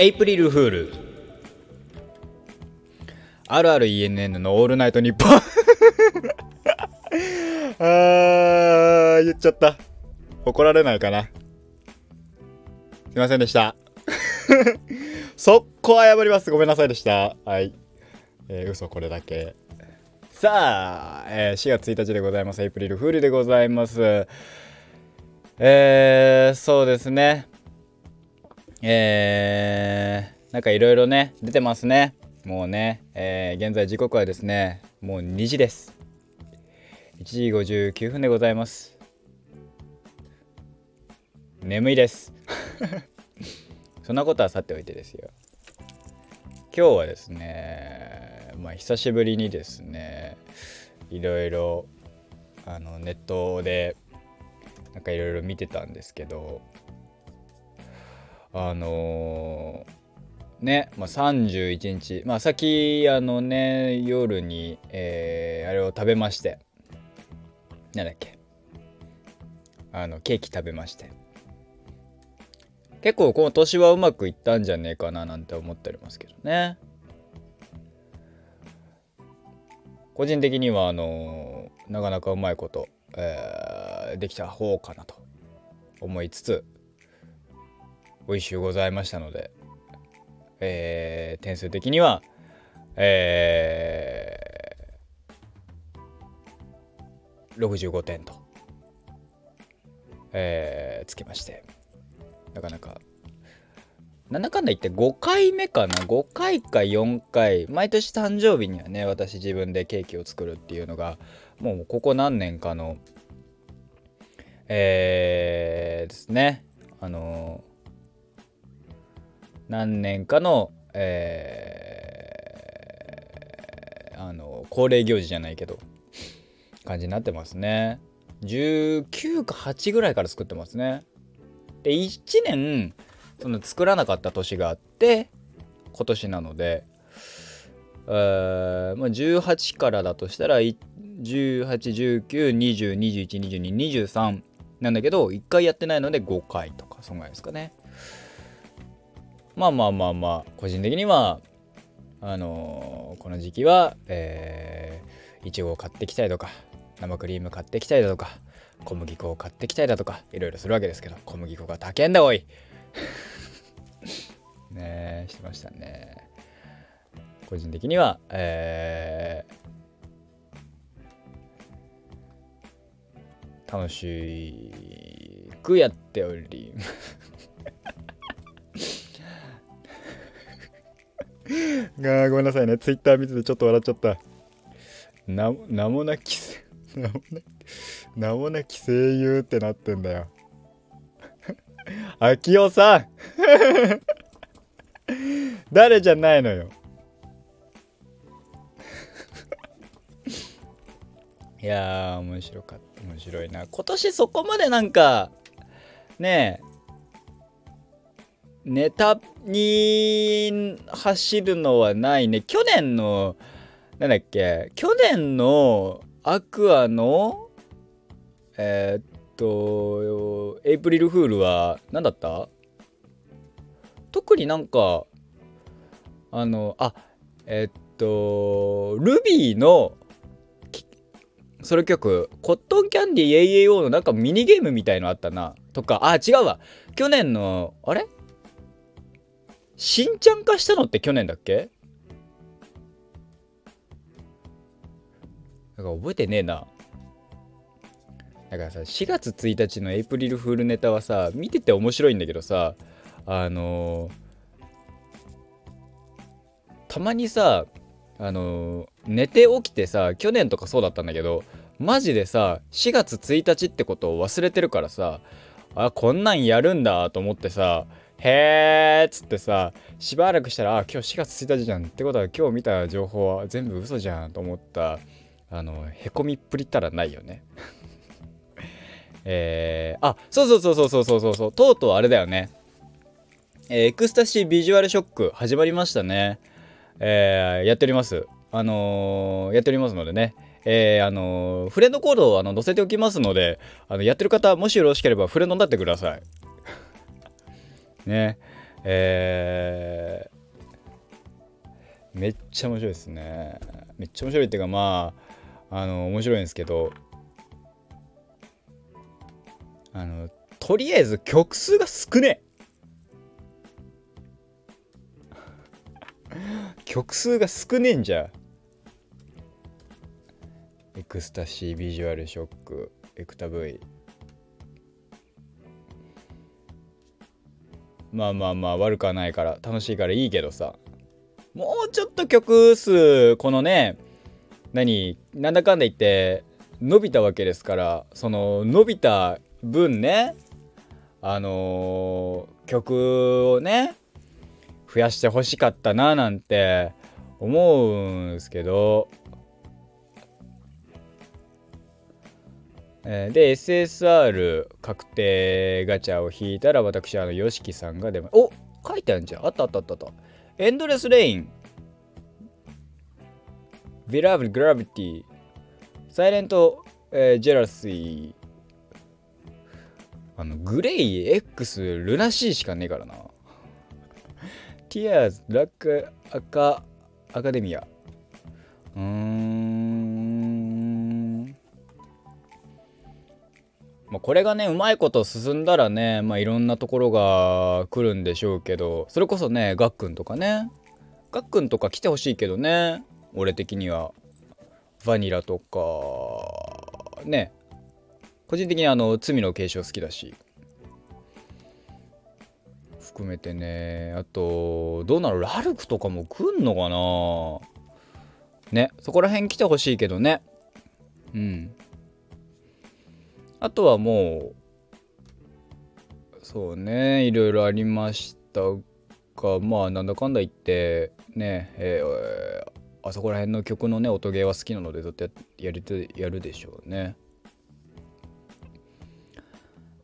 エイプリルフール。あるある ENN のオールナイトニッポン。あー言っちゃった。怒られないかな。すいませんでした。速攻謝ります。ごめんなさいでした。はい、えー、嘘これだけ。さあ、えー、4月1日でございます。エイプリルフールでございます。えー、そうですね。えー、なんかいろいろね出てますね。もうね、えー、現在時刻はですねもう2時です。1時59分でございます。眠いです。そんなことはさておいてですよ。今日はですねまあ久しぶりにですねいろいろあのネットでなんかいろいろ見てたんですけどあのー、ね、まあ、31日。まあさっきあのね夜に、えー、あれを食べまして。なんだっけ。あのケーキ食べまして。結構この年はうまくいったんじゃねえかななんて思っておりますけどね。個人的にはあのー、なかなかうまいこと、えー、できた方かなと思いつつ美味しゅうございましたので、えー、点数的には、えー、65点と、えー、つけましてなかなか。なんだかんだ言って5回目かな？5回か4回毎年誕生日にはね私自分でケーキを作るっていうのがもうここ何年かのえー、ですね。あの何年かの、えー、あの恒例行事じゃないけど感じになってますね。19か8ぐらいから作ってますね。で1年その作らなかった年があって今年なので、えーまあ、18からだとしたら181920212223なんだけど1回やってないので5回とかそんぐらいですかね。まあまあまあまあ個人的にはあのー、この時期はえー、いちごを買ってきたりとか生クリーム買ってきたりだとか小麦粉を買ってきたりだとかいろいろするわけですけど小麦粉が高えんだおい。ねえしてましたね。個人的にはえー、楽しくやっており がごめんなさいね。ツイッター見ててちょっと笑っちゃった。な、名もなき、名もなき、名もなき声優ってなってんだよ。あきおさん 誰じゃないのよ。いやー、面白かった。面白いな。今年そこまでなんか、ねえ、ネタに走るのはないね。去年の、なんだっけ、去年のアクアの、えー、っと、エイプリルフールは何だった？特になんか、あの、あ、えー、っと、ルビーの、それ曲、コットンキャンディー AAO のなんかミニゲームみたいのあったな。とか、あ、違うわ。去年の、あれ？新ちゃん化したのって去年だっけ？なんか覚えてねえな。だからさ、4月1日のエイプリルフールネタはさ、見てて面白いんだけどさ、あのー、たまにさ、あのー、寝て起きてさ、去年とかそうだったんだけど、マジでさ、4月1日ってことを忘れてるからさ、あ、こんなんやるんだと思ってさ、へーっつってさしばらくしたらあ今日4月1日じゃんってことは今日見た情報は全部嘘じゃんと思ったあのへこみっぷりたらないよね。えー、あそうそうそうそうそうそうそうとうとうあれだよね、え、エクスタシービジュアルショック始まりましたね。えー、やっております。あのー、やっておりますのでね。えー、あのー、フレンドコードをあの載せておきますのであのやってる方もしよろしければフレンドになってください。ね。えー、めっちゃ面白いですね。めっちゃ面白いっていうかまああの面白いんですけどあのとりあえず曲数が少ねえ。曲数が少ねえんじゃ。エクスタシービジュアルショックエクタ V まあまあまあ悪くはないから楽しいからいいけどさ。もうちょっと曲数このね何なんだかんだ言って伸びたわけですからその伸びた分ねあのー、曲をね増やしてほしかったななんて思うんすけど、で SSR 確定ガチャを引いたら私あの YOSHIKI さんが出まお書いてあるんじゃん。あったあったあったあった。エンドレスレインビラブルグラビティサイレント、えー、ジェラシーあのグレイ X ルナシーしかねえからな。ティアーズラックアカアカデミアうーん。まあこれがねうまいこと進んだらねまあいろんなところが来るんでしょうけどそれこそねガックンとかね。ガックンとか来てほしいけどね俺的には。バニラとかね。個人的にあの罪の継承好きだし。含めてねあとどうなる？ラルクとかも来んのかな？ねそこら辺来てほしいけどね。うん。あとはもうそうねいろいろありましたがまあなんだかんだ言ってねえー、あそこら辺の曲のね音ゲーは好きなのでずっとやりてやるでしょうね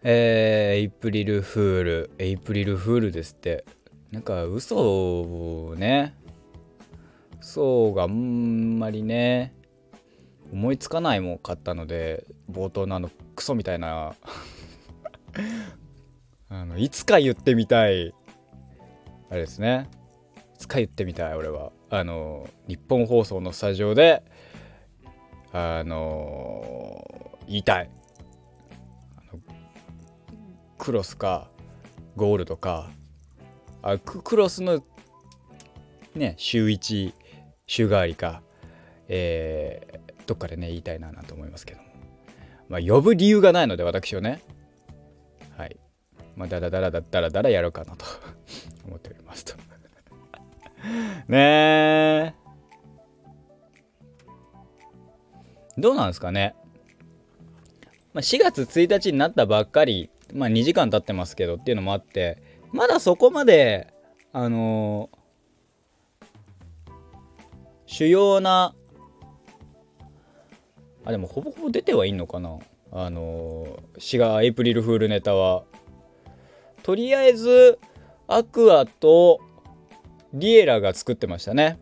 えー、エイプリルフール、エイプリルフールですって。なんか嘘をね、嘘があんまりね、思いつかないもん買ったので、冒頭のあのクソみたいな あの、いつか言ってみたい、あれですね。いつか言ってみたい、俺は。あの、日本放送のスタジオで、あの言いたい。クロスかゴールドかあクロスのね週1週替わりかえー、どっかでね言いたいなと思いますけども。まあ呼ぶ理由がないので私をね。はい。まあだらだらだだらだらやろうかなと。思っておりますと。ねえ。どうなんですかね、まあ、4月1日になったばっかりまあ2時間経ってますけどっていうのもあってまだそこまであのー、主要なあでもほぼほぼ出てはいんのかな？あのー、シガエイプリルフールネタは。とりあえずアクアとリエラが作ってましたね。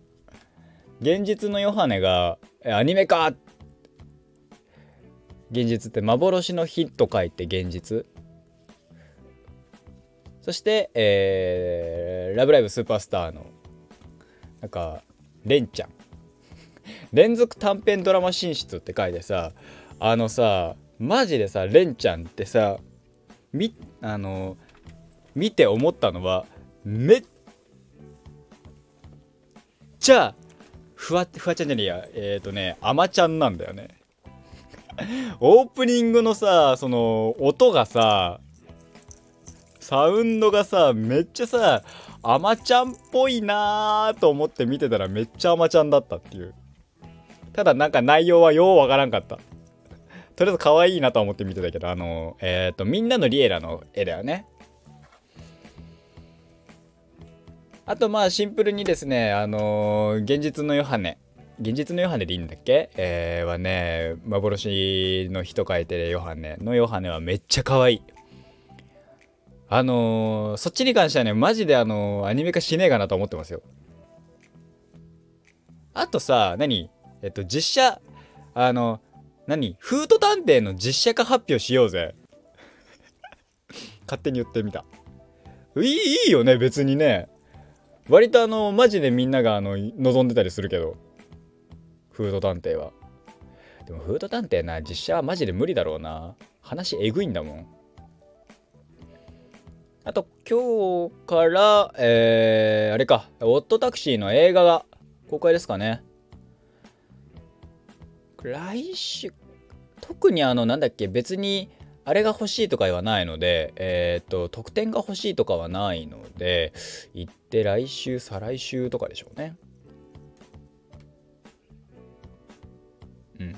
現実のヨハネがアニメか！現実って幻の日と書いて現実。そして、えー、ラブライブスーパースターのなんかレンちゃん。連続短編ドラマ進出って書いてさあのさマジでさレンちゃんってさみあの見て思ったのはめっちゃふわふわちゃんじゃねえや。えっ、ー、とねあまちゃんなんだよね。オープニングのさその音がさサウンドがさめっちゃさアマちゃんっぽいなーと思って見てたらめっちゃアマちゃんだったっていう。ただなんか内容はようわからんかった。とりあえず可愛いなと思って見てたけどあのえっ、ー、とみんなのリエラの絵だよね。あとまあシンプルにですねあのー、現実のヨハネ。現実のヨハネでいいんだっけ？えー、はね、幻の日と書いてるヨハネのヨハネはめっちゃ可愛い。あのー、そっちに関してはね、マジであの、アニメ化しねえかなと思ってますよ。あとさ、何？えっと、実写、あの、何？フード探偵の実写化発表しようぜ。勝手に言ってみた。いいいいよね別にね。割とあのマジでみんながあの望んでたりするけど。フード探偵は。でもフード探偵な実写はマジで無理だろうな。話えぐいんだもん。あと今日からえー、あれか。オットタクシーの映画が公開ですかね。来週特にあのなんだっけ別にあれが欲しいとかはないので、えっ、と、得点が欲しいとかはないので、行って来週、再来週とかでしょうね。うん。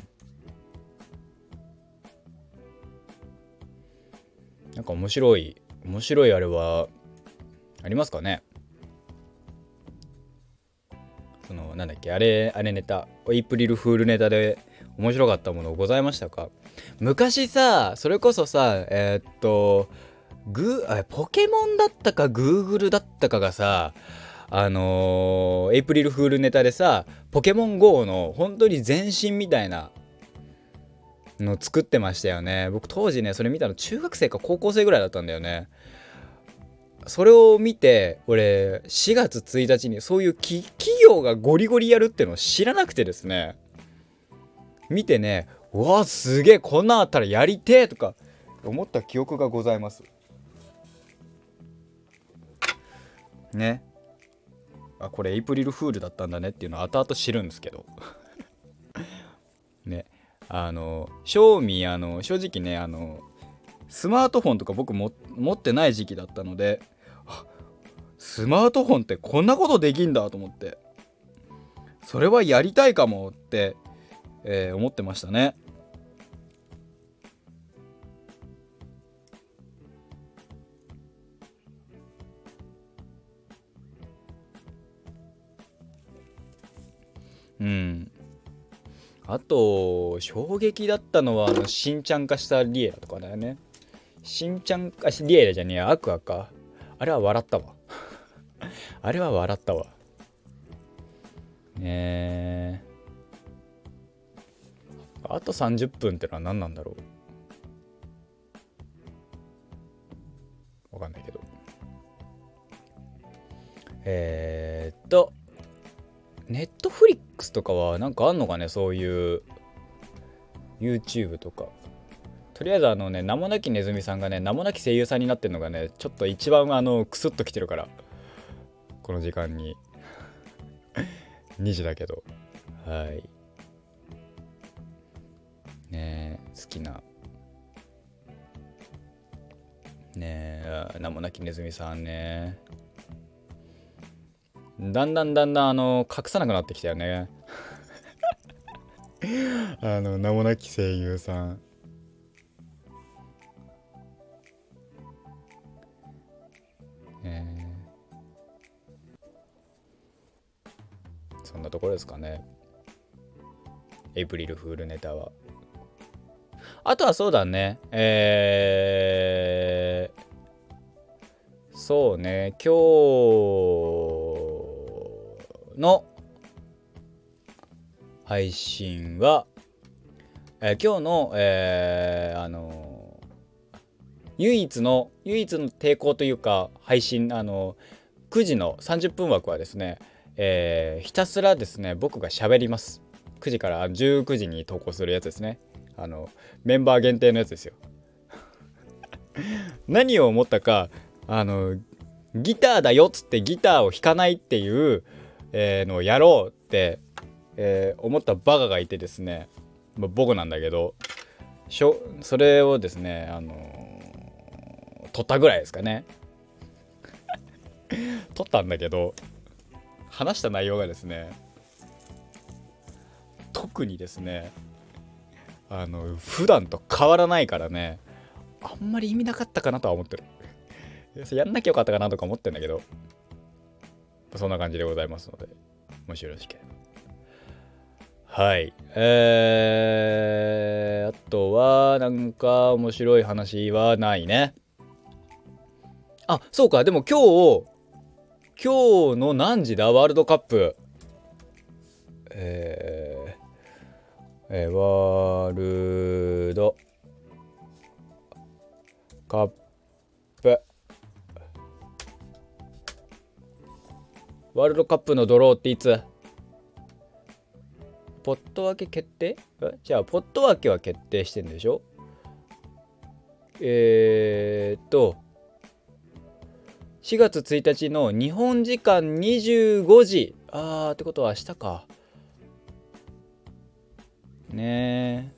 なんか面白い、面白いあれは、ありますかね？その、なんだっけ、あれ、あれネタ、エイプリルフールネタで面白かったものございましたか？昔さそれこそさえー、っとグあポケモンだったかグーグルだったかがさあのー、エイプリルフールネタでさポケモン GO の本当に全身みたいなの作ってましたよね。僕当時ねそれ見たの中学生か高校生ぐらいだったんだよね。それを見て俺4月1日にそういう企業がゴリゴリやるってのを知らなくてですね。見てねうわすげえこんなんあったらやりてえとか思った記憶がございます。ね。あこれエイプリルフールだったんだねっていうのは後々知るんですけど。ね。あの賞味あの正直ねあのスマートフォンとか僕も持ってない時期だったのでスマートフォンってこんなことできんだと思って。それはやりたいかもってえー、思ってましたね。うん。あと、衝撃だったのは、あの、新ちゃん化したリエラとかだよね。新ちゃん化し、リエラじゃねえアクアか。あれは笑ったわ。あれは笑ったわ。ねえ。あと30分ってのは何なんだろう？わかんないけど。えー、っと、ネットフリックスとかはなんかあんのかね？そういう YouTube とか。とりあえずあのね、名もなきネズミさんがね、名もなき声優さんになってるのがね、ちょっと一番あの、クスッときてるから。この時間に。2時だけど。はい。ね好きな。ねえ名もなきネズミさんね。だんだんだんだんあの隠さなくなってきたよね。あの名もなき声優さん。えそんなところですかね。エイプリルフールネタは。あとはそうだね。えー、そうね、今日の配信は、えー、今日の、えー、あの唯一の、唯一の抵抗というか、配信、あの9時の30分枠はですね、えー、ひたすらですね、僕が喋ります。9時から19時に投稿するやつですね。あのメンバー限定のやつですよ。何を思ったかあのギターだよっつってギターを弾かないっていう、えー、のをやろうって、えー、思ったバカがいてですね、まあ、僕なんだけどしょそれをですねあのー、撮ったぐらいですかね。撮ったんだけど話した内容がですね特にですねあの普段と変わらないからねあんまり意味なかったかなとは思ってる。やんなきゃよかったかなとか思ってんだけどそんな感じでございますのでもしよろしければ。はい。えー、あとはなんか面白い話はないね。あそうか。でも今日今日の何時だ？ワールドカップ。えーえー、ワールド。カップ。ワールドカップのドローっていつ？ポット分け決定？じゃあポット分けは決定してんでしょ？えー、っと4月1日の日本時間25時。あーってことは明日か。ね。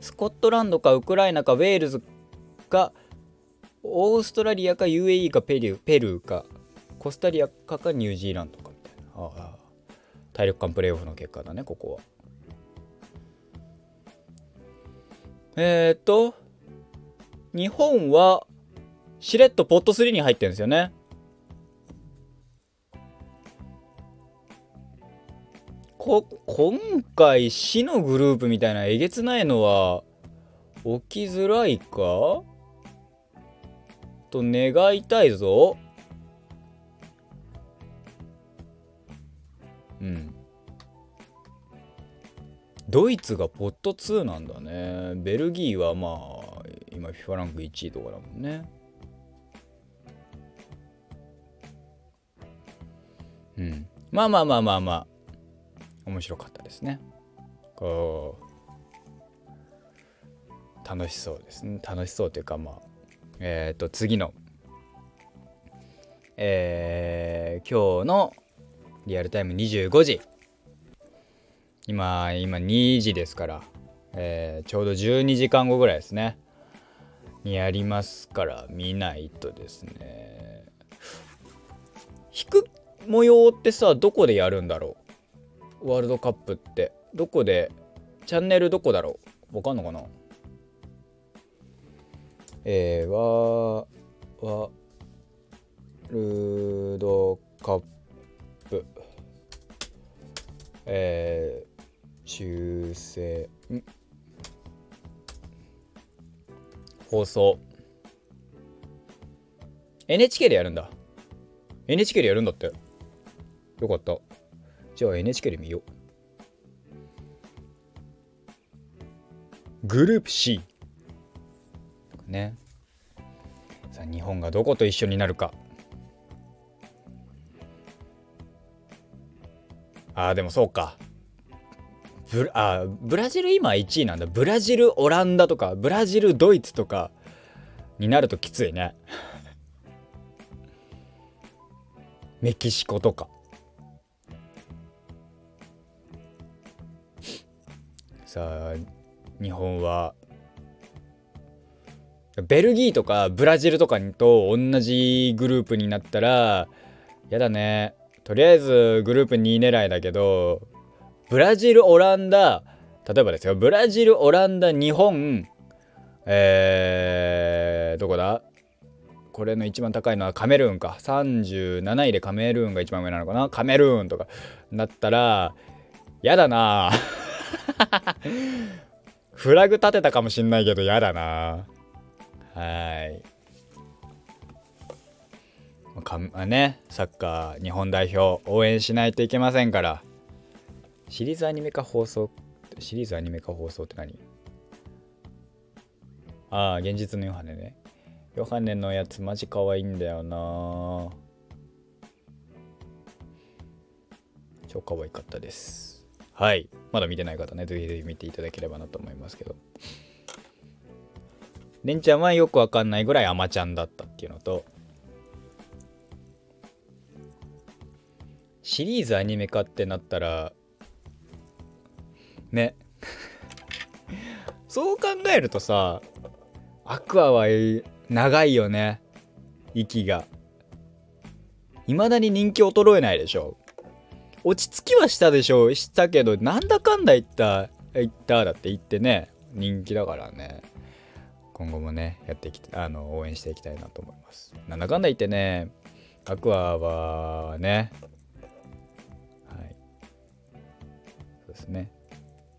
スコットランドかウクライナかウェールズかオーストラリアか UAE かペルーペルーかコスタリアかかニュージーランドか。みたいなああ体力間プレーオフの結果だねここは。えー、っと日本はしれっとポット3に入ってるんですよね。こ今回死のグループみたいなえげつないのは起きづらいか？と願いたいぞ。うん。ドイツがポット2なんだね。ベルギーはまあ今 FIFA ランク1位とかだもんね。うん。まあまあまあまあまあ。面白かったですね。こう楽しそうですね。楽しそうというかまあえっ、ー、と次のえー、今日のリアルタイム25時。今今2時ですから、えー、ちょうど12時間後ぐらいですね。にやりますから見ないとですね。引く模様ってさどこでやるんだろう？ワールドカップって。どこで？チャンネルどこだろう？わかんのかな？えー、ワワルドカップ。えー、修正。ん？放送。NHK でやるんだ。NHK でやるんだって。よかった。じゃあ NHK で見よう。グループ C ね。さあ日本がどこと一緒になるか。あーでもそうか。ブあブラジル今1位なんだ。ブラジルオランダとかブラジルドイツとかになるときついね。メキシコとか。さあ日本は。ベルギーとかブラジルとかと同じグループになったらやだね。とりあえずグループ2位狙いだけどブラジルオランダ例えばですよブラジルオランダ日本えー、どこだ？これの一番高いのはカメルーンか。37位でカメルーンが一番上なのかな？カメルーンとかなったらやだな。フラグ立てたかもしんないけどやだな。はい。かねサッカー日本代表応援しないといけませんから。シリーズアニメ化放送シリーズアニメ化放送って何？ああ現実のヨハネね。ヨハネのやつマジ可愛いんだよな。超可愛かったです。はい。まだ見てない方ねぜひぜひ見ていただければなと思いますけど。レンちゃんはよくわかんないぐらいアマちゃんだったっていうのとシリーズアニメ化ってなったらね。そう考えるとさアクアは長いよね。息が。未だに人気衰えないでしょ。落ち着きはしたでしょう。したけどなんだかんだ言った言っただって言ってね。人気だからね。今後もねやっていきあの応援していきたいなと思います。なんだかんだ言ってねアクアはね。はい。そうですね。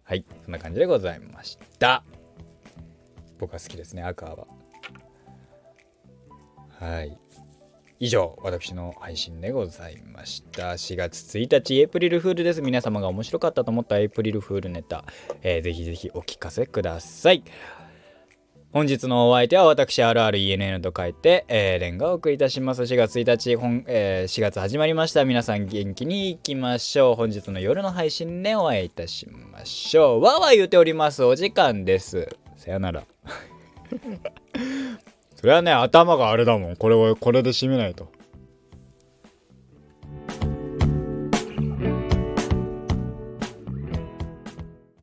はい。そんな感じでございました。僕は好きですねアクアは。はい。以上、私の配信でございました。4月1日、エイプリルフールです。皆様が面白かったと思ったエイプリルフールネタ、えー、ぜひぜひお聞かせください。本日のお相手は私 RRENN と書いて、えー、レンがお送りいたします。4月1日本、えー、4月始まりました。皆さん元気にいきましょう。本日の夜の配信でお会いいたしましょう。わわ言うております。お時間です。さよなら。それはね頭があれだもん。これをこれで締めないと。